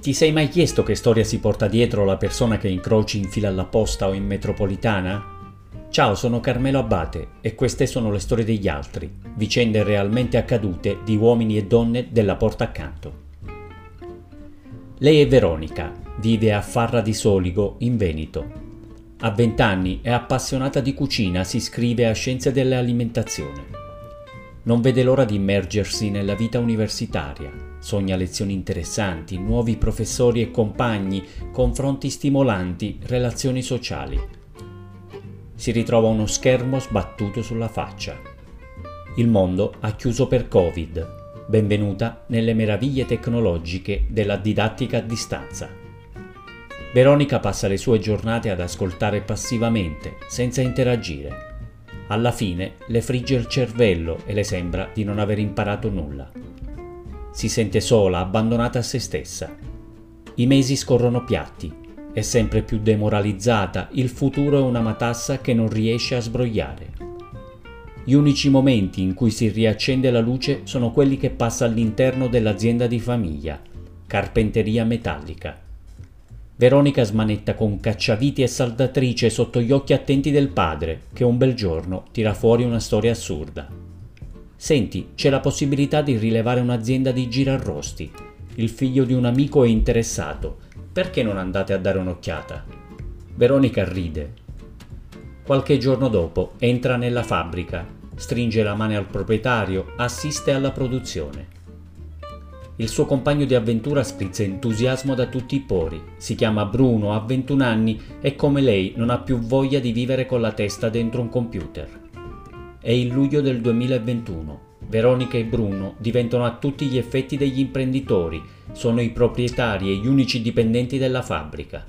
Ti sei mai chiesto che storia si porta dietro la persona che incroci in fila alla posta o in metropolitana? Ciao, sono Carmelo Abate e queste sono le storie degli altri, vicende realmente accadute di uomini e donne della porta accanto. Lei è Veronica, vive a Farra di Soligo, in Veneto. A 20 anni è appassionata di cucina, si iscrive a Scienze dell'Alimentazione. Non vede l'ora di immergersi nella vita universitaria, sogna lezioni interessanti, nuovi professori e compagni, confronti stimolanti, relazioni sociali. Si ritrova uno schermo sbattuto sulla faccia. Il mondo ha chiuso per Covid. Benvenuta nelle meraviglie tecnologiche della didattica a distanza. Veronica passa le sue giornate ad ascoltare passivamente, senza interagire alla fine le frigge il cervello e le sembra di non aver imparato nulla. Si sente sola, abbandonata a se stessa. I mesi scorrono piatti, è sempre più demoralizzata, il futuro è una matassa che non riesce a sbrogliare. Gli unici momenti in cui si riaccende la luce sono quelli che passa all'interno dell'azienda di famiglia, carpenteria metallica Veronica smanetta con cacciaviti e saldatrice sotto gli occhi attenti del padre, che un bel giorno tira fuori una storia assurda. Senti, c'è la possibilità di rilevare un'azienda di girarrosti. Il figlio di un amico è interessato. Perché non andate a dare un'occhiata? Veronica ride. Qualche giorno dopo entra nella fabbrica, stringe la mano al proprietario, assiste alla produzione. Il suo compagno di avventura sprizza entusiasmo da tutti i pori. Si chiama Bruno, ha 21 anni e come lei non ha più voglia di vivere con la testa dentro un computer. È il luglio del 2021. Veronica e Bruno diventano a tutti gli effetti degli imprenditori, sono i proprietari e gli unici dipendenti della fabbrica.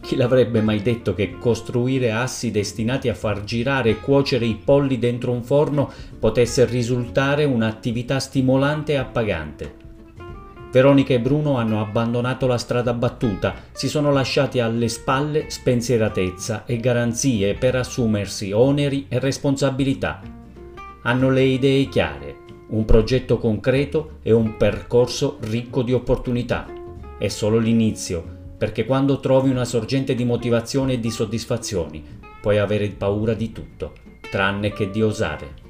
Chi l'avrebbe mai detto che costruire assi destinati a far girare e cuocere i polli dentro un forno potesse risultare un'attività stimolante e appagante? Veronica e Bruno hanno abbandonato la strada battuta, si sono lasciati alle spalle spensieratezza e garanzie per assumersi oneri e responsabilità. Hanno le idee chiare, un progetto concreto e un percorso ricco di opportunità. È solo l'inizio, perché quando trovi una sorgente di motivazione e di soddisfazioni, puoi avere paura di tutto, tranne che di osare.